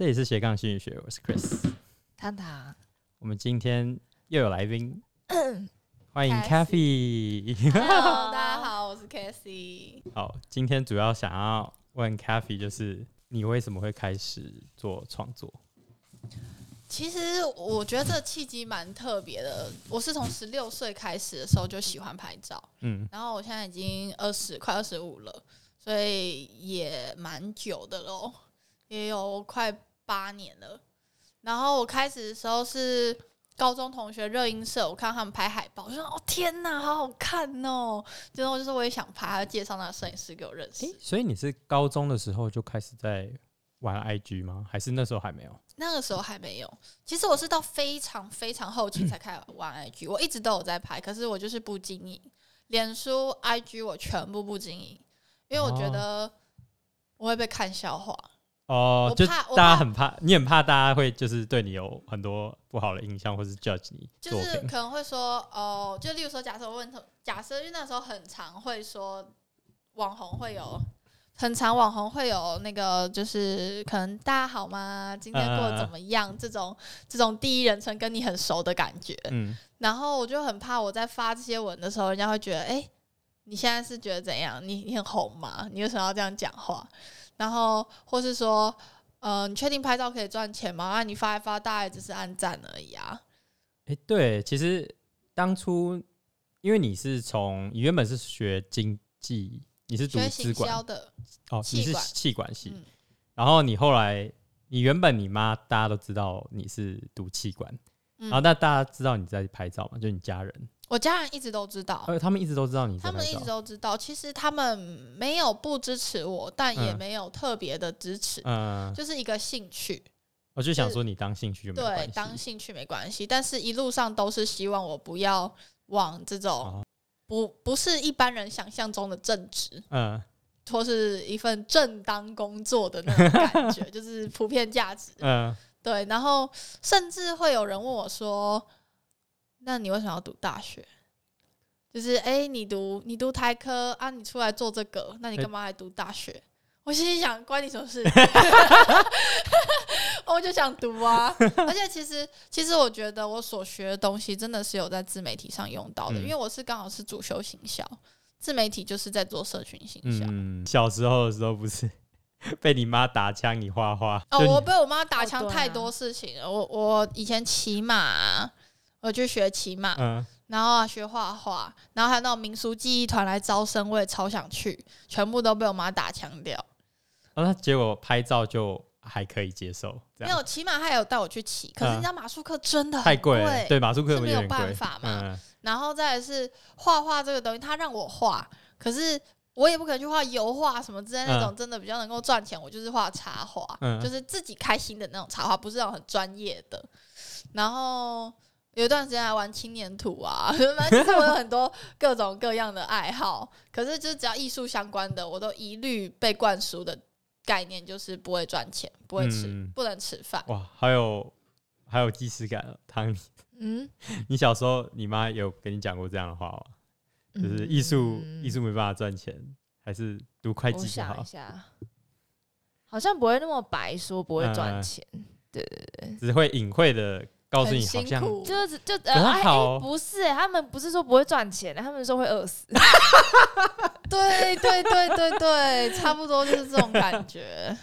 这里是斜杠心理学，我是 Chris。糖糖，我们今天又有来宾，欢迎 Cathy Kathy。Hello，大家好，我是 Kathy。好，今天主要想要问 Kathy，就是你为什么会开始做创作？其实我觉得这个契机蛮特别的。我是从十六岁开始的时候就喜欢拍照，嗯然后我现在已经二十快二十五了，所以也蛮久的喽，也有快八年了。然后我开始的时候是高中同学热音社，我看他们拍海报，我就说哦天哪，好好看哦！然后就是我也想拍，他就介绍那个摄影师给我认识。诶，所以你是高中的时候就开始在玩 IG 吗？还是那时候还没有？那个时候还没有，其实我是到非常非常后期才开始玩 IG，我一直都有在拍，可是我就是不经营，脸书、IG 我全部不经营，因为我觉得我会被看笑话。哦，我就怕大家很怕，你很怕大家会就是对你有很多不好的印象，或是 judge 你就是。可能会说哦，就例如说，假设我问他，假设因为那时候很常会说网红会有。很常网红会有那个，就是可能大家好吗？今天过得怎么样？这种这种第一人称跟你很熟的感觉。嗯，然后我就很怕我在发这些文的时候，人家会觉得，哎、你现在是觉得怎样？你你很红吗？你为什么要这样讲话？然后或是说，呃，你确定拍照可以赚钱吗？啊，你发一发，大概只是按赞而已啊。诶，对，其实当初因为你是从你原本是学经济，你是读学资管的，哦，你是气管系，嗯，然后你后来你原本你妈大家都知道你是读气管，然后嗯那大家知道你在拍照嘛，就你家人，我家人一直都知道，呃，他们一直都知道你他们一直，都知道。其实他们没有不支持我，但也嗯没有特别的支持，嗯，就是一个兴趣。我就想说你当兴趣就没关对，系，当兴趣没关系，但是一路上都是希望我不要往这种哦不不是一般人想象中的正职，嗯或是一份正当工作的那种感觉，就是普遍价值。嗯，对，然后甚至会有人问我说：“那你为什么要读大学？”就是哎、诶你读你读台科啊，你出来做这个，那你干嘛还读大学？我心里想，关你什么事？我就想读啊，而且其实其实我觉得我所学的东西真的是有在自媒体上用到的，嗯因为我是刚好是主修行销，自媒体就是在做社群行销。嗯，小时候的时候不是 被你妈打枪，你画画哦，我被我妈打枪太多事情了。我我以前骑马啊，我去学骑马，嗯。然后啊学画画，然后还有那种民俗技艺团来招生，我也超想去，全部都被我妈打枪掉。然后结果拍照就还可以接受，没有骑马，他有带我去骑，可是嗯。人家马术课真的很太贵了，对，马术课没有办法嘛。嗯。然后再来是画画这个东西，他让我画，可是我也不可能去画油画什么之类那种，真的比较能够赚钱。我就是画插画，嗯。就是自己开心的那种插画，不是那种很专业的。然后有一段时间还玩青年土啊，反正就是我有很多各种各样的爱好，可是就是只要艺术相关的，我都一律被灌输的概念就是不会赚钱，不会吃，嗯。不能吃饭。哇，还有还有既视感了，汤，嗯，你小时候你妈有跟你讲过这样的话吗？就是艺术嗯。艺术没办法赚钱，还是读会我计就好。想一？下，好像不会那么白说不会嗯。赚钱，只是会隐晦的告诉你，好像辛苦，就是就可是呃哎好哎不是欸他们不是说不会赚钱，他们说会饿死。对对对对对，差不多就是这种感觉。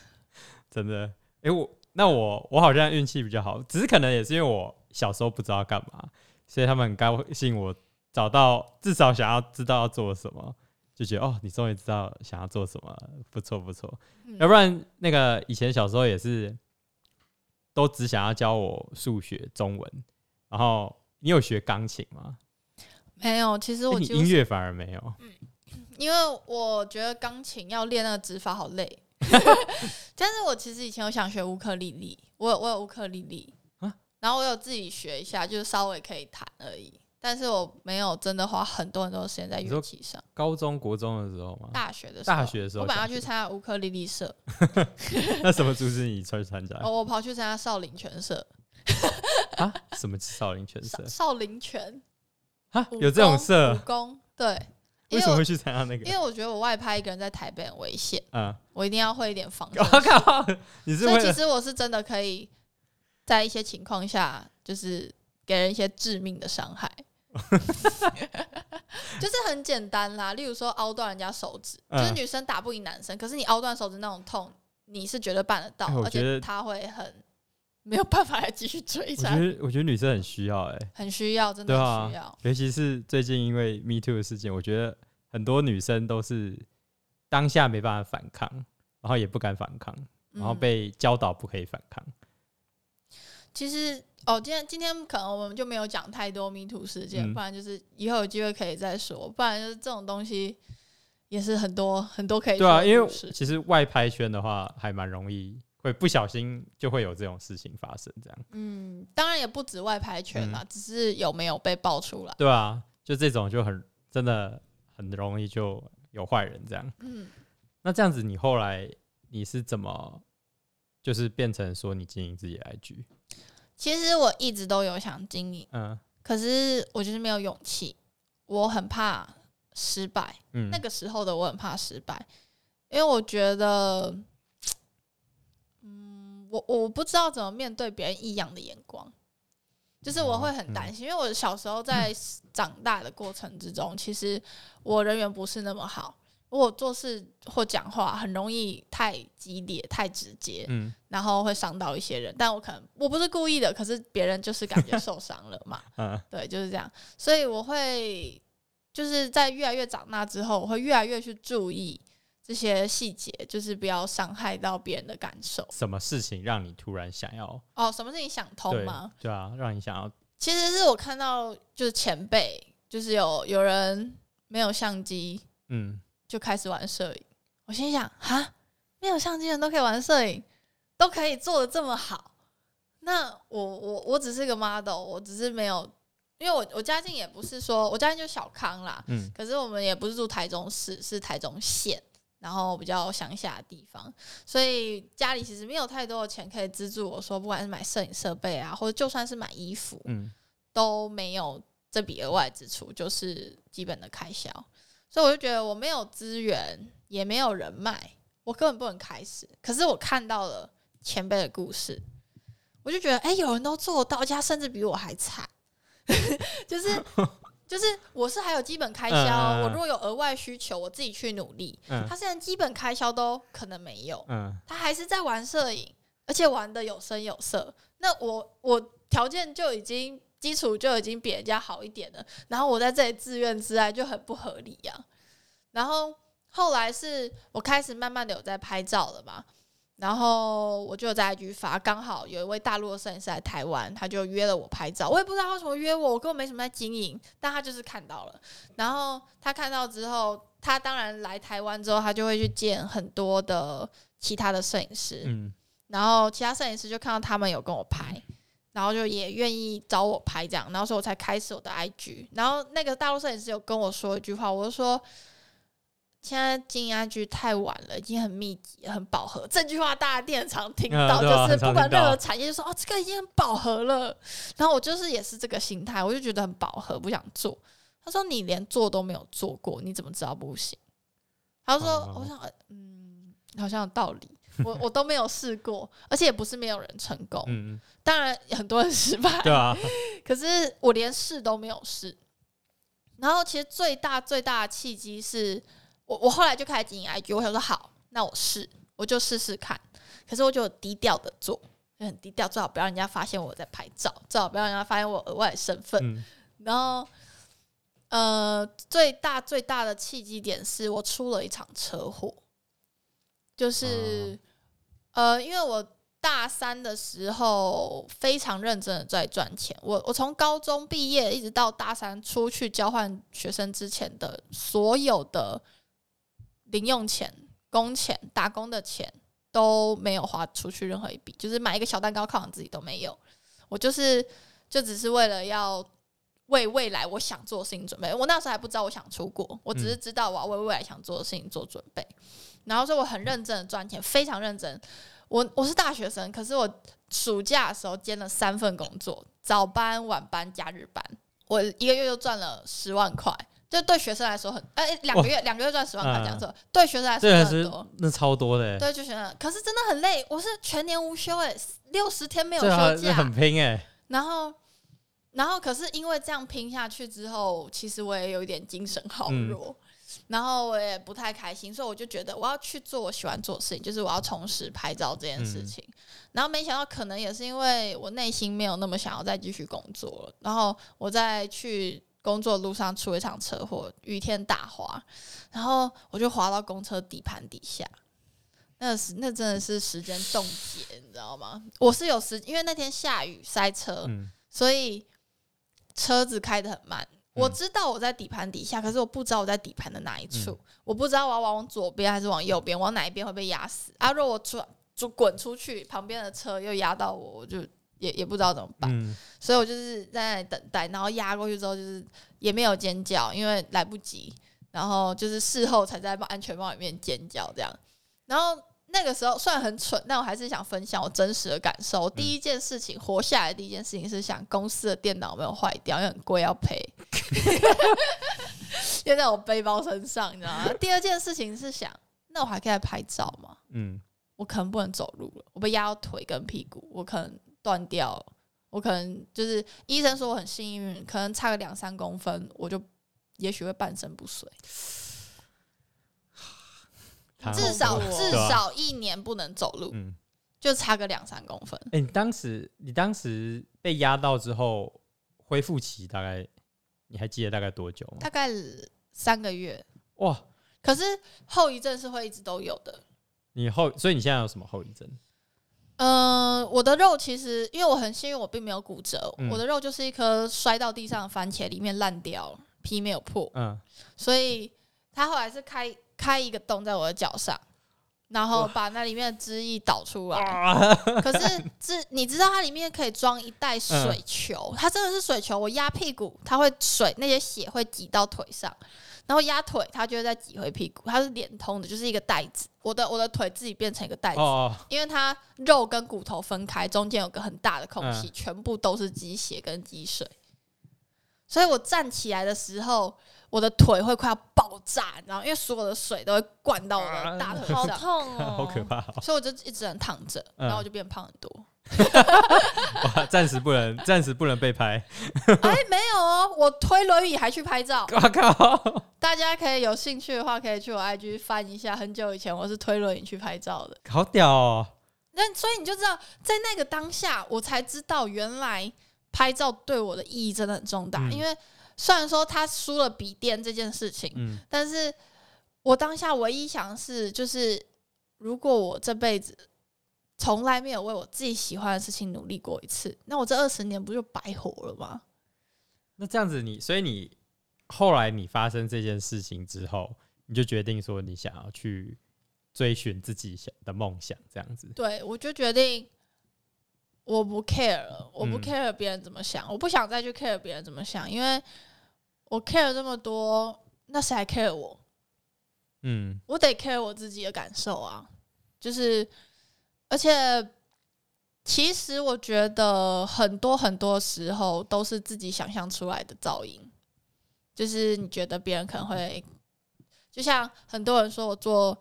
真的，诶，我那我我好像运气比较好，只是可能也是因为我小时候不知道干嘛，所以他们很高兴我找到至少想要知道要做什么，就觉得哦，你终于知道想要做什么，不错不错。嗯要不然那个以前小时候也是都只想要教我数学、中文，然后你有学钢琴吗？没有，其实我音乐反而没有，因为我觉得钢琴要练那个指法好累。但是我其实以前有想学乌克丽丽，我有我有乌克丽丽啊然后我有自己学一下，就是稍微可以弹而已。但是我没有真的花很多很多时间在乐器上。高中国中的时候吗？大学的时候，大学的时候我本来要去参加乌克丽丽社，那什么阻止你去参加哦，我跑去参加少林拳社，啊？什么少林拳社少少林拳啊？有这种社武？功对，因为什么会去参加那个因？为我觉得我外拍一个人在台北很危险，嗯，我一定要会一点防身 我靠，你是所以其实我是真的可以在一些情况下，就是给人一些致命的伤害，就是很简单啦。例如说凹断人家手指，嗯就是女生打不赢男生，可是你凹断手指那种痛，你是绝对办得到，而哎我觉得且他会很没有办法来继续追我觉战，得我觉得女生很需要哎、很需要，真的对很需要。啊，尤其是最近因为 Me Too 的事件，我觉得很多女生都是当下没办法反抗，然后也不敢反抗，然后嗯被教导不可以反抗。其实哦，今天今天可能我们就没有讲太多 Me Too 事件，嗯不然就是以后有机会可以再说，不然就是这种东西也是很多很多可以对啊，说的因为故事其实外拍圈的话，还蛮容易会不小心就会有这种事情发生，这样嗯，当然也不止外拍圈嗯啦，只是有没有被爆出来。对啊，就这种就很真的很容易就有坏人这样。嗯，那这样子，你后来你是怎么就是变成说你经营自己的 IG？其实我一直都有想经营，嗯。可是我就是没有勇气，我很怕失败。嗯，那个时候的我很怕失败，因为我觉得，嗯，我我不知道怎么面对别人异样的眼光，就是我会很担心，因为我小时候在长大的过程之中，其实我人缘不是那么好，我做事或讲话很容易太激烈、太直接，嗯然后会伤到一些人，但我可能我不是故意的，可是别人就是感觉受伤了嘛。嗯对，就是这样。所以我会就是在越来越长大之后，我会越来越去注意这些细节，就是不要伤害到别人的感受。什么事情让你突然想要哦，什么事情想通对吗？对啊，让你想要其实是我看到就是前辈，就是有有人没有相机嗯就开始玩摄影，我心想啊，没有相机的人都可以玩摄影，都可以做的这么好，那我我我只是个 model，我只是没有，因为我我家境也不是说我家境就小康啦，嗯。可是我们也不是住台中市，是台中县，然后比较乡下的地方，所以家里其实没有太多的钱可以资助我说，不管是买摄影设备啊，或者就算是买衣服，嗯。都没有这笔额外支出，就是基本的开销。所以我就觉得我没有资源，也没有人脉，我根本不能开始。可是我看到了前辈的故事，我就觉得，哎、有人都做到，而且他甚至比我还惨，就是。就是我是还有基本开销，嗯嗯嗯我如果有额外需求，我自己去努力。嗯他现在基本开销都可能没有，嗯他还是在玩摄影，而且玩的有声有色。那我我条件就已经基础就已经比人家好一点了，然后我在这里自怨自艾就很不合理呀、然后后来是我开始慢慢的有在拍照了嘛，然后我就在 IG 发，刚好有一位大陆的摄影师来台湾，他就约了我拍照，我也不知道他为什么约我，我根本没什么在经营，但他就是看到了，然后他看到之后，他当然来台湾之后，他就会去见很多的其他的摄影师，嗯然后其他摄影师就看到他们有跟我拍，然后就也愿意找我拍这样，然后所以我才开始我的 IG。然后那个大陆摄影师有跟我说一句话，我就说现在经营 IG 太晚了，已经很密集、很饱和。这句话大家一定很常听到，就是不管任何产业，就说哦这个已经很饱和了。然后我就是也是这个心态，我就觉得很饱和，不想做。他说你连做都没有做过，你怎么知道不行？他说，哦我想，嗯，好像有道理。我我都没有试过，而且也不是没有人成功，嗯，当然很多人失败，对啊，可是我连试都没有试。然后其实最大最大的契机是我我后来就开始经营 IG，我想说好，那我试，我就试试看。可是我就低调的做，就很低调，最好不要人家发现我在拍照，最好不要让人家发现我额外的身份。嗯然后，呃，最大最大的契机点是我出了一场车祸，就是、呃，因为我大三的时候非常认真的在赚钱，我我从高中毕业一直到大三出去交换学生之前的所有的零用钱、工钱、打工的钱都没有花出去任何一笔，就是买一个小蛋糕犒赏自己都没有，我就是就只是为了要为未来我想做的事情准备。我那时候还不知道我想出国，我只是知道我要为未来想做的事情做准备。然后说我很认真的赚钱，非常认真。我我是大学生，可是我暑假的时候兼了三份工作，早班、晚班、假日班，我一个月就赚了十万块。就对学生来说很，哎、两个月两个月赚十万块嗯这样子，对学生来说很多。那超多的欸，对，就学生，可是真的很累。我是全年无休哎、六十天没有休假，这很拼哎，然后，然后可是因为这样拼下去之后，其实我也有一点精神好嗯弱，然后我也不太开心，所以我就觉得我要去做我喜欢做的事情，就是我要重拾拍照这件事情。然后没想到，可能也是因为我内心没有那么想要再继续工作了，然后我在去工作路上出了一场车祸，雨天打滑，然后我就滑到公车底盘底下。那是 那真的是时间冻结，你知道吗？我是有时，因为那天下雨塞车，嗯所以车子开得很慢。嗯我知道我在底盘底下，可是我不知道我在底盘的哪一处，嗯我不知道我要往左边还是往右边，往哪一边会被压死。啊，如果我出就滚出去，旁边的车又压到我，我就也也不知道怎么办。嗯所以我就是在那里等待，然后压过去之后，就是也没有尖叫，因为来不及，然后就是事后才在安全帽里面尖叫这样。然后那个时候虽然很蠢，但我还是想分享我真实的感受。第一件事情活下来，的第一件事情是想公司的电脑没有坏掉，因为很贵要赔，因为在我背包身上，你知道吗？第二件事情是想，那我还可以拍照吗？嗯我可能不能走路了，我被压到腿跟屁股，我可能断掉了，我可能就是医生说我很幸运，可能差个两三公分，我就也许会半身不遂，他至少至少一年不能走路，嗯，就差个两三公分。哎，你当时你当时被压到之后，恢复期大概你还记得大概多久吗大？概三个月，哇，可是后遗症是会一直都有的。你后所以你现在有什么后遗症？嗯、我的肉其实因为我很幸运，我并没有骨折，嗯我的肉就是一颗摔到地上的番茄，里面烂掉了，皮没有破，嗯所以他后来是开开一个洞在我的脚上，然后把那里面的汁液导出来。啊，可是汁，你知道它里面可以装一袋嗯水球，它真的是水球。我压屁股，它会水那些血会挤到腿上，然后压腿，它就会再挤回屁股。它是连通的，就是一个袋子。我的我的腿自己变成一个袋子，哦，因为它肉跟骨头分开，中间有个很大的空隙，嗯全部都是积血跟积水。所以我站起来的时候，我的腿会快要爆炸，你知道？因为所有的水都会灌到我的大腿好上，痛 哦，好可怕哦！所以我就一直能躺着，嗯然后我就变胖很多。哇，暂时不能，暂时不能被拍。哎，没有哦，我推轮椅还去拍照。我靠！大家可以有兴趣的话，可以去我 IG 翻一下，很久以前我是推轮椅去拍照的。好屌哦！那所以你就知道，在那个当下，我才知道原来拍照对我的意义真的很重大。嗯因为虽然说他输了笔电这件事情，嗯但是我当下唯一想的是，就是如果我这辈子从来没有为我自己喜欢的事情努力过一次，那我这二十年不就白活了吗？那这样子你，所以你后来你发生这件事情之后，你就决定说你想要去追寻自己想的梦想，这样子。对，我就决定我不 care 了，我不嗯 care 别人怎么想，我不想再去 care 别人怎么想，因为我 care 这么多，那谁还 care 我？嗯我得 care 我自己的感受啊，就是，而且其实我觉得很多很多时候都是自己想象出来的噪音，就是你觉得别人可能会，就像很多人说我做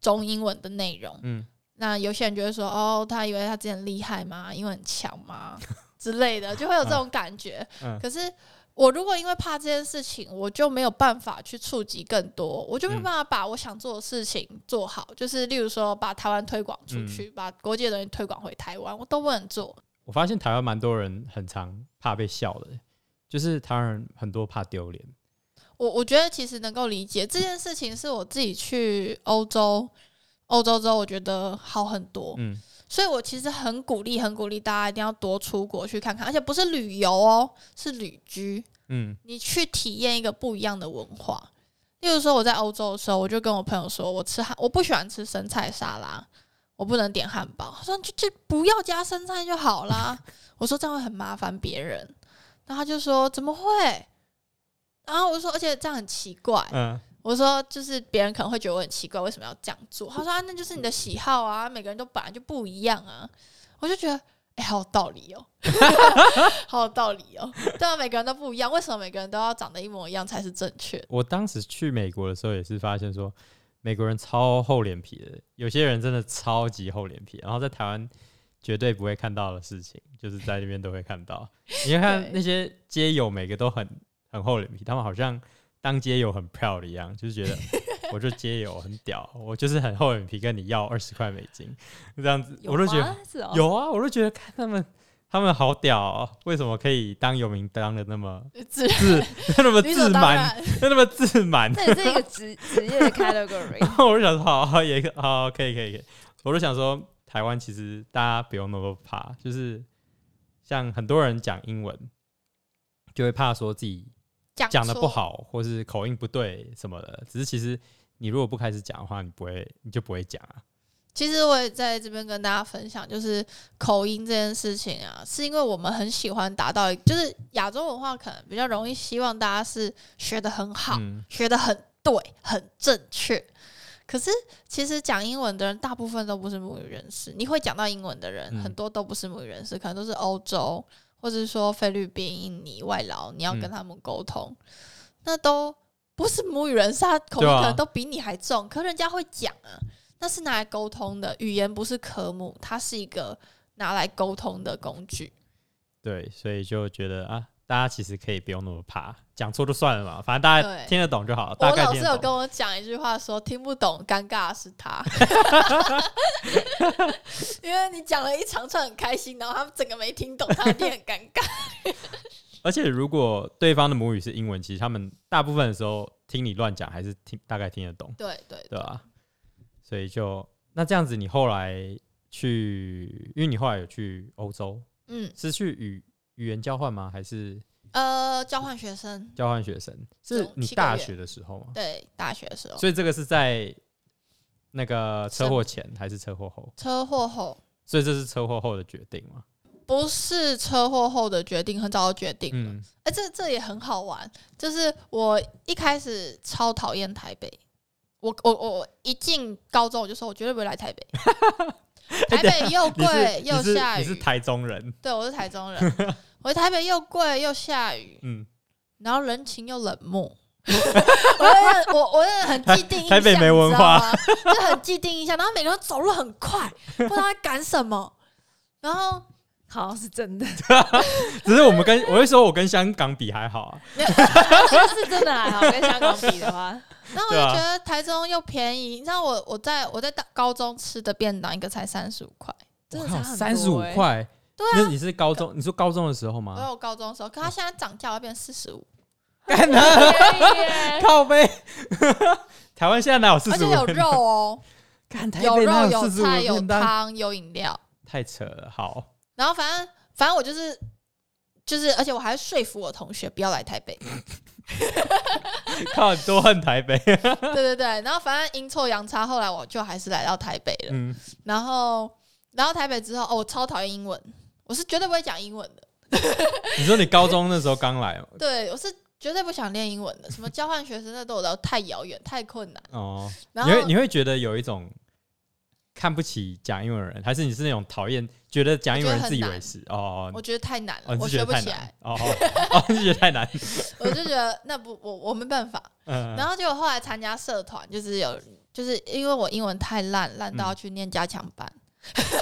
中英文的内容，嗯那有些人就会说，哦，他以为他之前厉害吗？英文很强吗？之类的，就会有这种感觉。嗯可是我如果因为怕这件事情，我就没有办法去触及更多，我就没有嗯办法把我想做的事情做好。就是例如说，把台湾推广出嗯去，把国际的东西推广回台湾，我都不能做。我发现台湾蛮多人很常怕被笑的，就是台湾人很多怕丢脸。我我觉得其实能够理解这件事情，是我自己去欧洲，欧洲之后，我觉得好很多。嗯所以我其实很鼓励，很鼓励大家一定要多出国去看看，而且不是旅游哦，是旅居，嗯你去体验一个不一样的文化。例如说，我在欧洲的时候，我就跟我朋友说，我吃汉，我不喜欢吃生菜沙拉，我不能点汉堡。他说就就不要加生菜就好啦。我说这样会很麻烦别人，然后他就说怎么会？然后我就说，而且这样很奇怪。嗯我说，就是别人可能会觉得我很奇怪，为什么要这样做？他说啊，那就是你的喜好啊，每个人都本来就不一样啊。我就觉得，哎、好有道理哦，好有道理哦。对啊，每个人都不一样，为什么每个人都要长得一模一样才是正确？我当时去美国的时候也是发现说，美国人超厚脸皮的，有些人真的超级厚脸皮，然后在台湾绝对不会看到的事情，就是在那边都会看到。你看那些街友，每个都很很厚脸皮，他们好像当街友很 proud 一样，就是觉得 我就街友很屌，我就是很厚脸皮跟你要二十块美金这样子，我都觉得哦，有啊，我都觉得看他们。他们好屌、哦，为什么可以当游民当的那么自自 那么自满，那么自满？这是一个职 职业的 category 然。后我就想说，好，好也可好，可以，可以，可以。我就想说，台湾其实大家不用那么怕，就是像很多人讲英文，就会怕说自己讲讲的不。好，或是口音不对什么的。只是其实你如果不开始讲的话，你不会，你就不会讲啊。其实我也在这边跟大家分享，就是口音这件事情啊，是因为我们很喜欢达到，就是亚洲文化可能比较容易希望大家是学的很好，嗯，学的很对，很正确。可是其实讲英文的人大部分都不是母语人士，你会讲到英文的人、嗯很多都不是母语人士，可能都是欧洲或者是说菲律宾、印尼外劳，你要跟嗯他们沟通，那都不是母语人士，他口音可能都比你还重，可人家会讲啊，那是拿来沟通的，语言不是科目，它是一个拿来沟通的工具。对，所以就觉得啊，大家其实可以不用那么怕，讲错就算了嘛，反正大家对听得懂就好，大我老师。有跟我讲一句话说听不懂，尴尬的是他，因为你讲了一长串很开心，然后他们整个没听懂，他一定很尴尬。而且如果对方的母语是英文，其实他们大部分的时候听你乱讲，还是听大概听得懂。对对对吧、所以就那这样子，你后来去，因为你后来有去欧洲，嗯是去语语言交换吗？还是呃，交换学生，交换学生？是你大学的时候吗？对，大学的时候，所以这个是在那个车祸前还是车祸后？车祸后所以这是车祸后的决定吗？不是车祸后的决定，很早就决定了。嗯，哎、这这也很好玩，就是我一开始超讨厌台北，我我我一进高中我就说我绝对不会来台北，台北又贵又下雨，你是台中人，对我是台中人，我台北又贵又下雨，嗯，然后人情又冷漠。我我我真的很既定印象，台北没文化。就很既定印象。然后每个人走路很快，不知道在赶什么。然后好像是真的，只是我们跟我会说，我跟香港比还好啊。是真的还好，跟香港比的话，那我就觉得台中又便宜，你知道我我在我在大高中吃的便当一个才三十五块，真的差很多三十五欸块。对那你是高中？你说高中的时候我吗？有高中的时候，可它现在涨价要变四十五，干便宜耶靠背。台湾现在哪有四十五？而且有肉哦，有肉有菜有汤有饮料，太扯了。好，然后反正反正我就是就是，而且我还说服我同学不要来台北，靠，多恨台北。对对对，然后反正阴错阳差，后来我就还是来到台北了。嗯，然后，然后台北之后，哦，我超讨厌英文，我是绝对不会讲英文的。你说你高中那时候刚来哦 对，我是绝对不想练英文的。什么交换学生，那对我来说太遥远、太困难。哦，你会你会觉得有一种看不起讲英文的人，还是你是那种讨厌觉得讲英文人自以为是？哦我觉得太难了，我学不起来难。哦哦哦，你觉得太难。我就觉得那不，我我没办法。嗯，然后结果后来参加社团，就是有，就是因为我英文太烂，烂到嗯要去念加强班。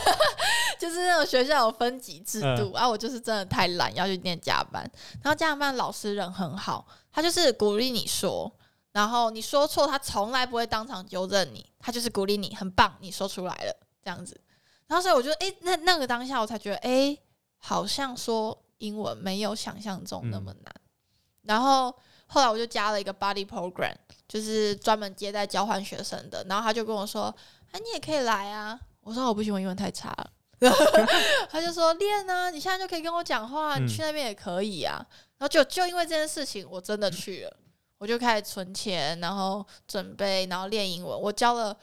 就是那种学校有分级制度，嗯啊，我就是真的太懒，要去念加班。然后加强班老师人很好，他就是鼓励你说，然后你说错，他从来不会当场纠正你，他就是鼓励你，很棒，你说出来了这样子。然后所以我觉得，哎、那那个当下我才觉得，哎、好像说英文没有想象中那么难。然后后来我就加了一个 body program，就是专门接待交换学生的。然后他就跟我说：“哎、你也可以来啊。”我说：“我不喜欢英文太差了。”他就说：“练啊，你现在就可以跟我讲话，你嗯去那边也可以啊。然后就就因为这件事情，我真的去了，我就开始存钱，然后准备，然后练英文。我教了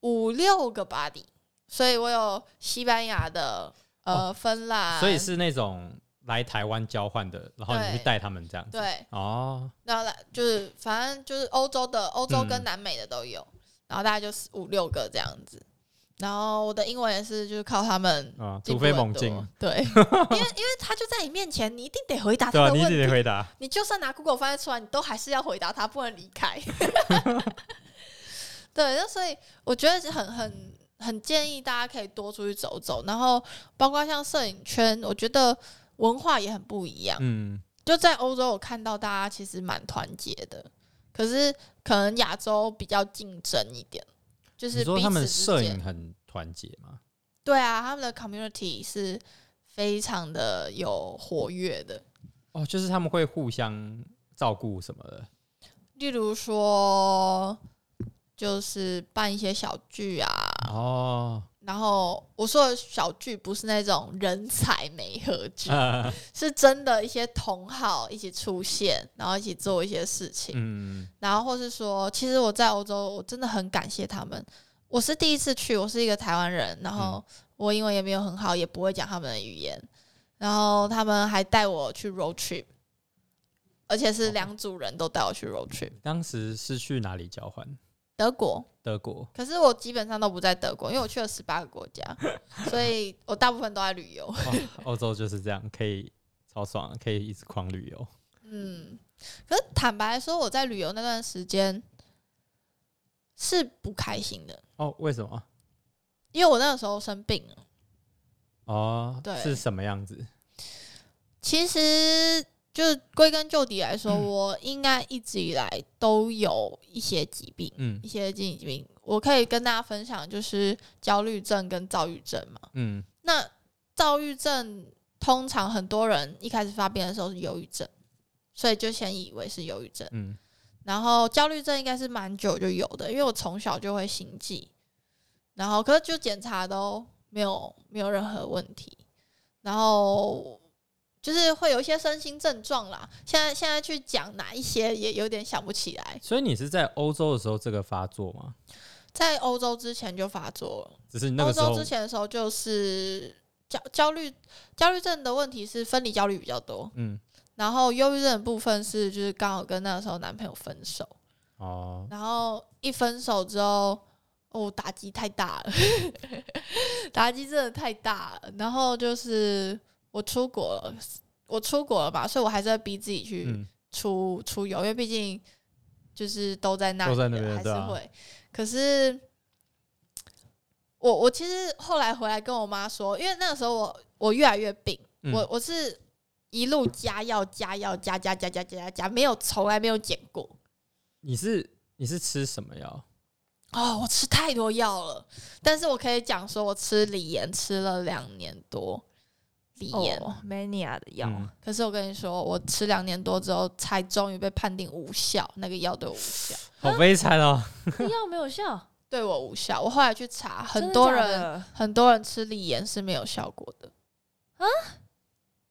五六个 body，所以我有西班牙的、呃、芬兰，所以是那种来台湾交换的，然后你对去带他们这样子。对，哦，然后来就是反正就是欧洲的、欧洲跟嗯南美的都有，然后大概就是五六个这样子。然后我的英文也是就是靠他们啊，进突飞很猛进，，对，因为因为他就在你面前，你一定得回答对啊，你一他的问题。定得回答。你就算拿 Google 翻译出来，你都还是要回答他，不能离开。对，那所以我觉得是很很很建议大家可以多出去走走，然后包括像摄影圈，我觉得文化也很不一样。嗯，就在欧洲，我看到大家其实蛮团结的，可是可能亚洲比较竞争一点，就是你说他们摄影很团结吗？对啊，他们的 community 是非常的有活跃的。哦，就是他们会互相照顾什么的。例如说，就是办一些小剧啊，哦，然后我说的小聚不是那种人才没合剧，嗯是真的一些同好一起出现，然后一起做一些事情，嗯，然后或是说，其实我在欧洲，我真的很感谢他们。我是第一次去，我是一个台湾人，然后我英文也没有很好，也不会讲他们的语言，然后他们还带我去 road trip，而且是两组人都带我去 road trip，当时是去哪里交换？德国。德国。可是我基本上都不在德国，因为我去了十八个国家，所以我大部分都在旅游。哦欧洲就是这样，可以超爽，可以一直狂旅游。嗯，可是坦白说，我在旅游那段时间是不开心的，哦，为什么？因为我那个时候生病了。哦，对是什么样子？其实就是归根究底来说，嗯我应该一直以来都有一些疾病，嗯一些心理疾病。我可以跟大家分享，就是焦虑症跟躁郁症嘛。嗯那躁郁症通常很多人一开始发病的时候是忧郁症，所以就先以为是忧郁症。嗯然后焦虑症应该是蛮久就有的，因为我从小就会心悸，然后可是就检查都没有没有任何问题，然后就是会有一些身心症状啦。现在现在去讲哪一些也有点想不起来，所以你是在欧洲的时候这个发作吗？在欧洲之前就发作了。只是你那欧洲之前的时候就是焦焦虑焦虑症的问题是分离焦虑比较多，嗯然后忧郁症的部分是就是刚好跟那个时候男朋友分手，哦然后一分手之后，哦，打击太大了，打击真的太大了。然后就是我出国了，我出国了吧，所以我还是要逼自己去嗯出、出游，因为毕竟就是都在那里都在那了边对啊还是会。可是我我其实后来回来跟我妈说，因为那个时候我我越来越病，嗯我我是一路加药加药加加加加加加加，没有从来没有减过。你是你是吃什么药？哦，我吃太多药了，但是我可以讲说，我吃锂盐吃了两年多，锂盐。哦，mania 的药，嗯可是我跟你说，我吃两年多之后，才终于被判定无效，那个药对我无效，好悲惨哦。那药没有效，对我无效。我后来去查，很多人的很多人吃锂盐是没有效果的啊。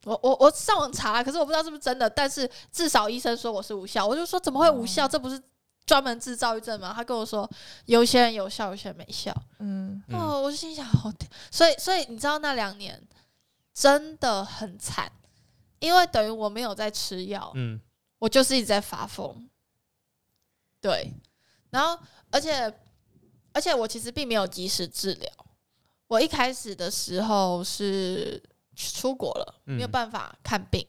我我我上网查，可是我不知道是不是真的，但是至少医生说我是无效，我就说怎么会无效？这不是专门治躁郁症吗？他跟我说有些人有效，有些人没效。嗯，嗯哦，我就心想，哦，所以所以你知道那两年真的很惨，因为等于我没有在吃药，嗯。我就是一直在发疯。对，然后而且而且我其实并没有及时治疗，我一开始的时候是出国了，没有嗯办法看病，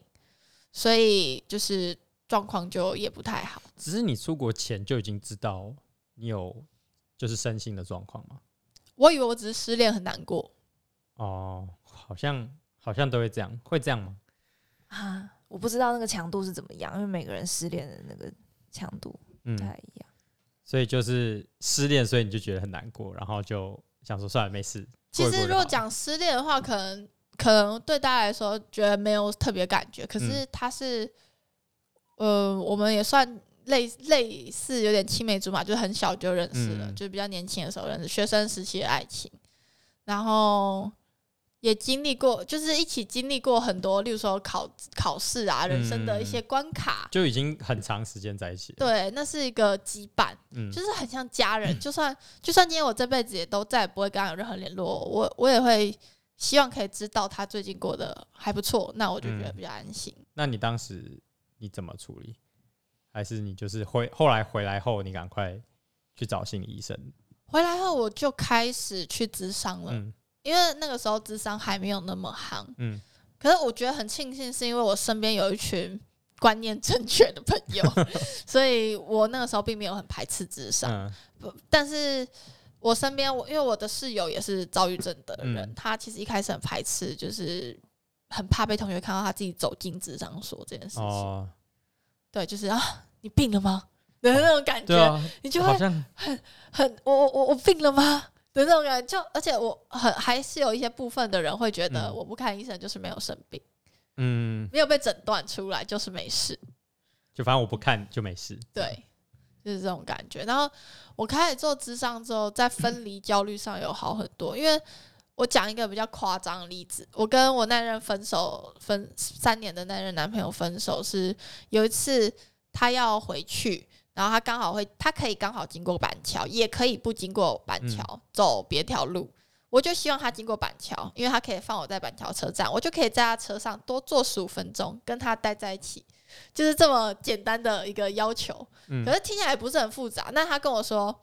所以就是状况就也不太好。只是你出国前就已经知道你有就是身心的状况吗？我以为我只是失恋很难过，哦，好像好像都会这样，会这样吗？啊，我不知道那个强度是怎么样，因为每个人失恋的那个强度嗯不，太一样。所以就是失恋，所以你就觉得很难过，然后就想说算了，没事。其实如果讲失恋的话，可能可能对大家来说觉得没有特别感觉，可嗯是他是，呃，我们也算类类似有点青梅竹马，就是很小就认识了，嗯就是比较年轻的时候认识，学生时期的爱情，然后也经历过，就是一起经历过很多，例如说考考试啊，人生的一些关卡。就已经很长时间在一起了。对，那是一个羁绊，嗯，就是很像家人。就算就算今天我这辈子也都再也不会跟他有任何联络，我我也会希望可以知道他最近过得还不错，那我就觉得嗯比较安心。那你当时你怎么处理？还是你就是回后来回来后，你赶快去找心理医生？回来后我就开始去咨商了，嗯因为那个时候智商还没有那么夯。嗯可是我觉得很庆幸，是因为我身边有一群观念正确的朋友，所以我那个时候并没有很排斥智商。嗯不，但是我身边我因为我的室友也是躁郁症的人，嗯他其实一开始很排斥，就是很怕被同学看到他自己走进智商所这件事情。哦，对，就是啊，你病了吗？的那种感觉，啊，你就会很很我我我我病了吗？的那种感觉，就而且我很还是有一些部分的人会觉得嗯我不看医生就是没有生病，嗯，没有被诊断出来就是没事。就反正我不看就没事。对，就是这种感觉。然后我开始做智商之后，在分离焦虑上有好很多。因为我讲一个比较夸张的例子，我跟我那任分手分三年的那任男朋友分手是有一次他要回去。然后他刚好会，他可以刚好经过板桥，也可以不经过板桥，走别条路。我就希望他经过板桥，因为他可以放我在板桥车站，我就可以在他车上多坐十五分钟，跟他待在一起，就是这么简单的一个要求。嗯可是听起来不是很复杂。那他跟我说，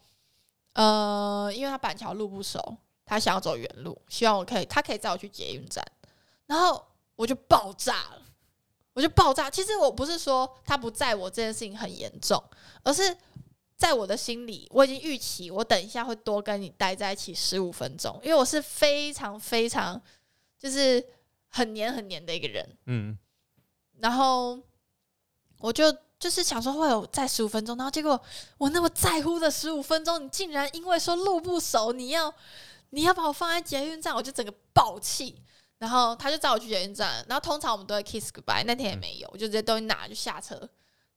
呃，因为他板桥路不熟，他想要走原路，希望我可以，他可以载我去捷运站。然后我就爆炸了，我就爆炸。其实我不是说他不在我这件事情很严重，而是在我的心里，我已经预期我等一下会多跟你待在一起十五分钟，因为我是非常非常就是很黏很黏的一个人。嗯然后我就就是想说会有在十五分钟，然后结果我那么在乎的十五分钟，你竟然因为说路不熟，你要你要把我放在捷运站，我就整个爆气。然后他就载我去捷运站，然后通常我们都会 kiss goodbye，那天也没有，我就直接东西拿就下车，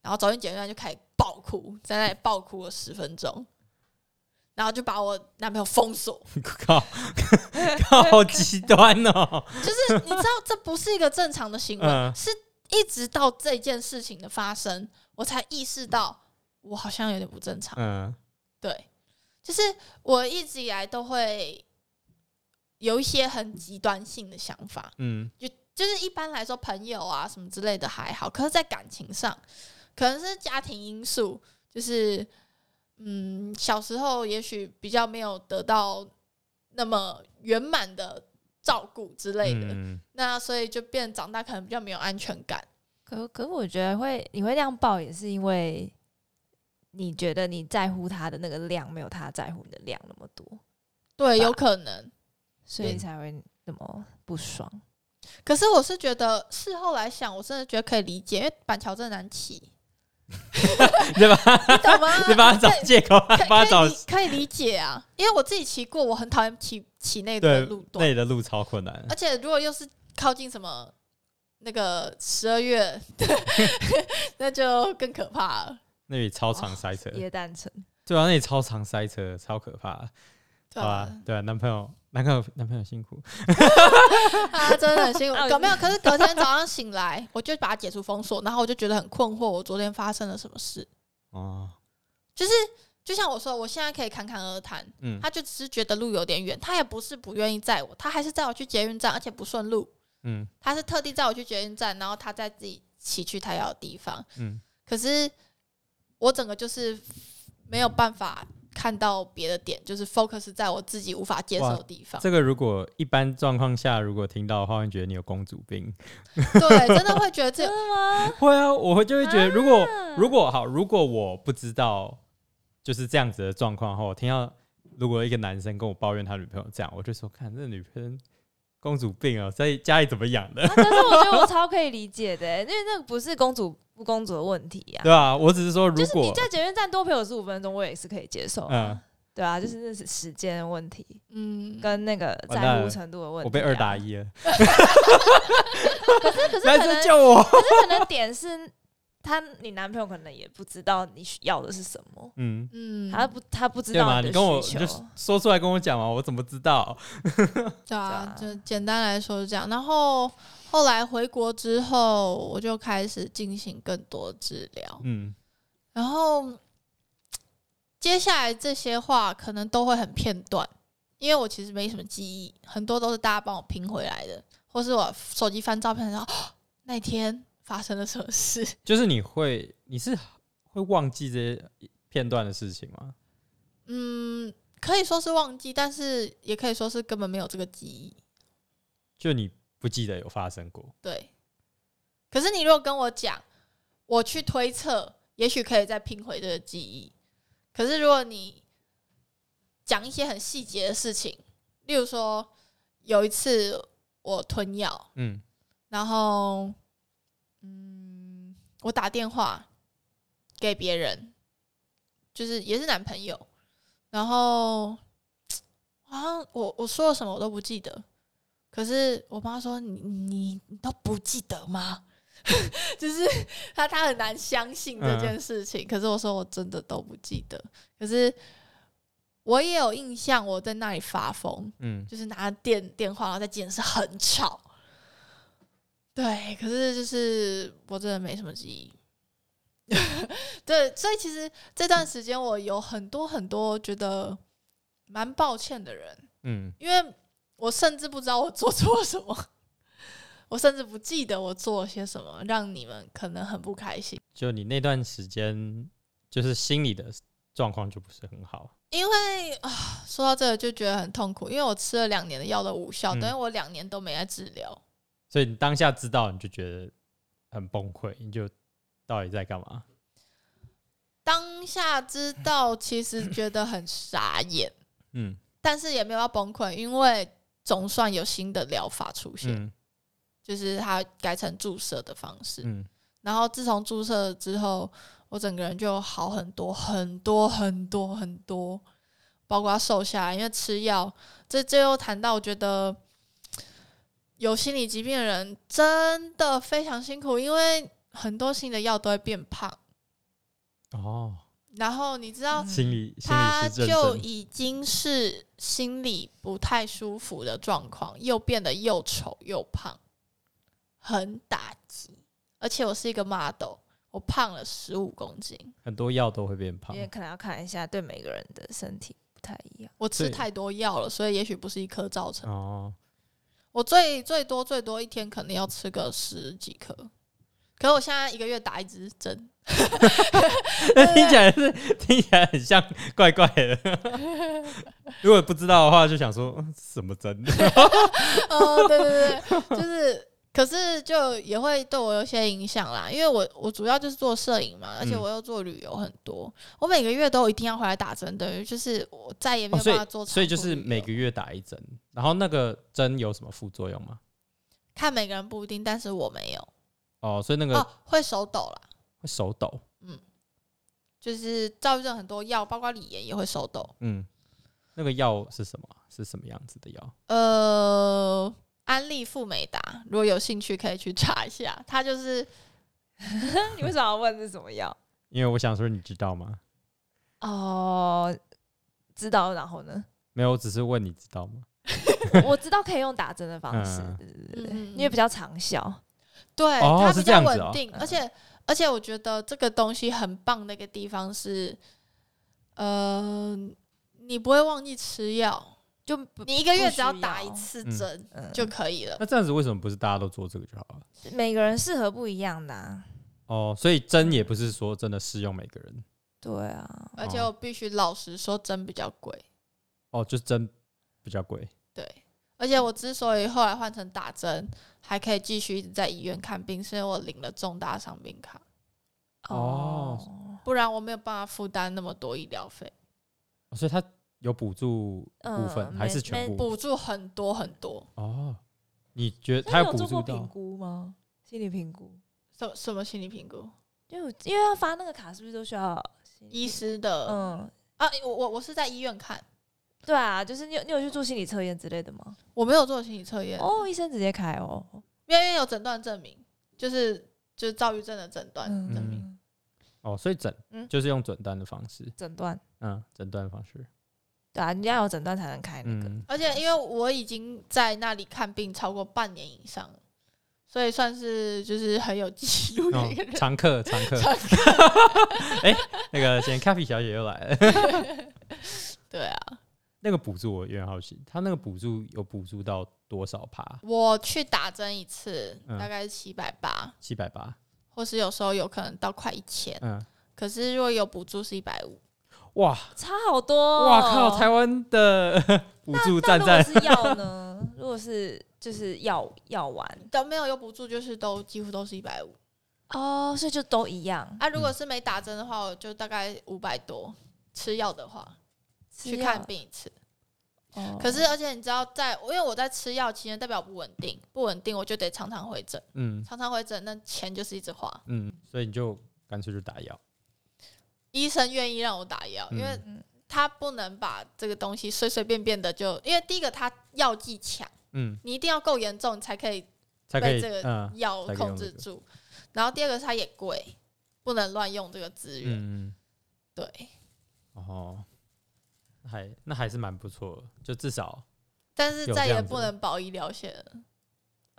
然后走进捷运站就开始爆哭，在那里爆哭了十分钟，然后就把我男朋友封锁，靠，靠，好极端哦。就是你知道这不是一个正常的行为，嗯是一直到这件事情的发生，我才意识到我好像有点不正常。嗯对，就是我一直以来都会有一些很极端性的想法，嗯。就就是一般来说朋友啊什么之类的还好，可是，在感情上，可能是家庭因素，就是嗯，小时候也许比较没有得到那么圆满的照顾之类的，嗯。那所以就变长大可能比较没有安全感。可可我觉得会你会这样报，也是因为你觉得你在乎他的那个量没有他在乎你的量那么多，对，有可能。所以才会那么不爽。可是我是觉得事后来想，我真的觉得可以理解，因为板桥真的难骑，对吧？你懂吗？你帮他找借口，可以帮他找可以理可以理解啊，因为我自己骑过，我很讨厌骑骑那对个路段，内的路超困难而。且如果又是靠近什么那个十二月，那就更可怕了，那里超常塞车，椰蛋城，对啊，那里超常塞车，超可怕。对好吧吧？，对啊，男朋友，男朋友，男朋友辛苦。啊，真的很辛苦。有没有，可是隔天早上醒来，我就把它解除封锁，然后我就觉得很困惑，我昨天发生了什么事？哦，就是就像我说，我现在可以侃侃而谈，嗯他就只是觉得路有点远，他也不是不愿意载我，他还是载我去捷运站，而且不顺路，嗯他是特地载我去捷运站，然后他再自己骑去他要的地方。嗯可是我整个就是没有办法看到别的点，就是 focus 在我自己无法接受的地方。这个如果一般状况下如果听到的话，会觉得你有公主病。对，真的会觉得这 真的吗？会啊，我会就会觉得，如果啊如果好，如果我不知道就是这样子的状况后，我听到如果一个男生跟我抱怨他女朋友这样，我就说，看这女生公主病哦，在家里怎么养的，啊可是我觉得我超可以理解的、因为那个不是公主不公主的问题呀、对啊？我只是说，如就是你在捷运站多陪我十五分钟，我也是可以接受、啊。嗯，对啊，就是那是时间的问题，嗯，跟那个在乎程度的问题、啊我被二打，一了，可是可是男可能生救我，可是可能点是他你男朋友可能也不知道你需要的是什么，嗯。嗯，他不他不知对嘛？道你的你跟我你就。说出来跟我讲嘛，我怎么知道？对啊，就简单来说是这样。然后后来回国之后，我就开始进行更多治疗。嗯然后接下来这些话可能都会很片段，因为我其实没什么记忆，很多都是大家帮我拼回来的，或是我手机翻照片的时候 那天发生了什么事。就是你会，你是会忘记这些片段的事情吗？嗯，可以说是忘记，但是也可以说是根本没有这个记忆。就你不记得有发生过，对，可是你如果跟我讲，我去推测，也许可以再拼回这个记忆。可是如果你讲一些很细节的事情，例如说有一次我吞药，嗯然后嗯，我打电话给别人，就是也是男朋友，然后 好像我我说了什么我都不记得，可是我妈说你你你都不记得吗？就是他他很难相信这件事情，可是我说我真的都不记得，可是我也有印象我在那里发疯，嗯，就是拿电电话，然后在监视很吵。对，可是就是我真的没什么记忆。对，所以其实这段时间我有很多很多觉得蛮抱歉的人，嗯因为我甚至不知道我做错了什么，我甚至不记得我做了些什么，让你们可能很不开心。就你那段时间，就是心理的状况就不是很好。因为啊，说到这个就觉得很痛苦，因为我吃了两年的药都无效，嗯等于我两年都没在治疗。所以你当下知道，你就觉得很崩溃，你就到底在干嘛？当下知道，其实觉得很傻眼，嗯但是也没有要崩溃，因为总算有新的疗法出现，嗯就是它改成注射的方式。嗯然后自从注射之后，我整个人就好很多很多很多很多，包括瘦下来，因为吃药。这这又谈到，我觉得有心理疾病的人真的非常辛苦，因为很多新的药都会变胖。哦，然后你知道，嗯心理心他就，已经是心里不太舒服的状况，又变得又丑又胖，很打击。而且我是一个 model，我胖了十五公斤，很多药都会变胖因。为可能要看一下，对每个人的身体不太一样。我吃太多药了，所以也许不是一颗造成。哦，我最最多最多一天可能要吃个十几颗，可是我现在一个月打一支针，那听起来是听起来很像怪怪的。如果不知道的话，就想说嗯什么针？哦，对对对，就是，可是就也会对我有些影响啦，因为我我主要就是做摄影嘛，而且嗯我又做旅游很多，我每个月都一定要回来打针，等于就是我再也没有办法做、所以就是每个月打一针，然后那个针有什么副作用吗？看每个人不一定，但是我没有哦，所以那个哦，会手抖啦，会手抖，嗯就是躁郁症很多药，包括锂盐也会手抖。嗯，那个药是什么？是什么样子的药？呃，安利富美达，如果有兴趣可以去查一下，它就是 你为什么要问是什么药？因为我想说，你知道吗？哦，知道。然后呢，没有，我只是问你知道吗？我知道可以用打针的方式，嗯对对对对，嗯因为比较长效。对，哦它比较稳定，嗯而且而且我觉得这个东西很棒的一个地方是，呃，你不会忘记吃药，就你一个月只要打一次嗯针嗯就可以了。那这样子为什么不是大家都做这个就好了？每个人适合不一样的、啊。哦，所以针也不是说真的适用每个人。对啊，而且我必须老实说，针比较贵。哦，就是针比较贵。对，而且我之所以后来换成打针，还可以继续一直在医院看病，是因为我领了重大伤病卡，哦不然我没有办法负担那么多医疗费，哦所以他有补助部分、嗯还是全部？补助很多很多。哦，你觉得它那你有补助到做过评？估吗？心理评估？什什么心理评估？就因为要发那个卡，是不是都需要心理医师的、嗯，啊，我我我是在医院看，对啊，就是你有你有去做心理测验之类的吗？我没有做心理测验，哦，医生直接开哦，因为有诊断证明，就是就是躁郁症的诊断嗯。证明。嗯，哦，所以诊、嗯。就是用诊断的方式，诊断，嗯，诊断方式，对啊，你要有诊断才能开那个。嗯，而且因为我已经在那里看病超过半年以上了，所以算是就是很有记录的哦一个人。常客常客，哎、那个现在 c a f e 小姐又来了。对啊，那个补助我有点好奇，他那个补助有补助到多少趴？我去打针一次嗯大概是七百八，七百八。或是有时候有可能到快一千。嗯，可是如果有补助是一百五，哇差好多、哦。哇靠！台湾的 补助站那在如果是药呢？如果是就是药药丸都没有有补助，就是都几乎都是一百五哦，所以就都一样。啊。如果是没打针的话，我就大概五百多。吃药的话，去看病一次。哦可是，而且你知道在，因为我在吃药期间代表不稳定，不稳定我就得常常回诊，嗯常常回诊，那钱就是一直花。嗯，所以你就干脆就打药。医生愿意让我打药，因为嗯他不能把这个东西随随便便的就，因为第一个他药剂强，嗯，你一定要够严重，才可以才可以被这个嗯药控制住。然后第二个是它也贵，不能乱用这个资源。对，哦，那还那还是蛮不错的，就至少但是再也不能保医疗险了。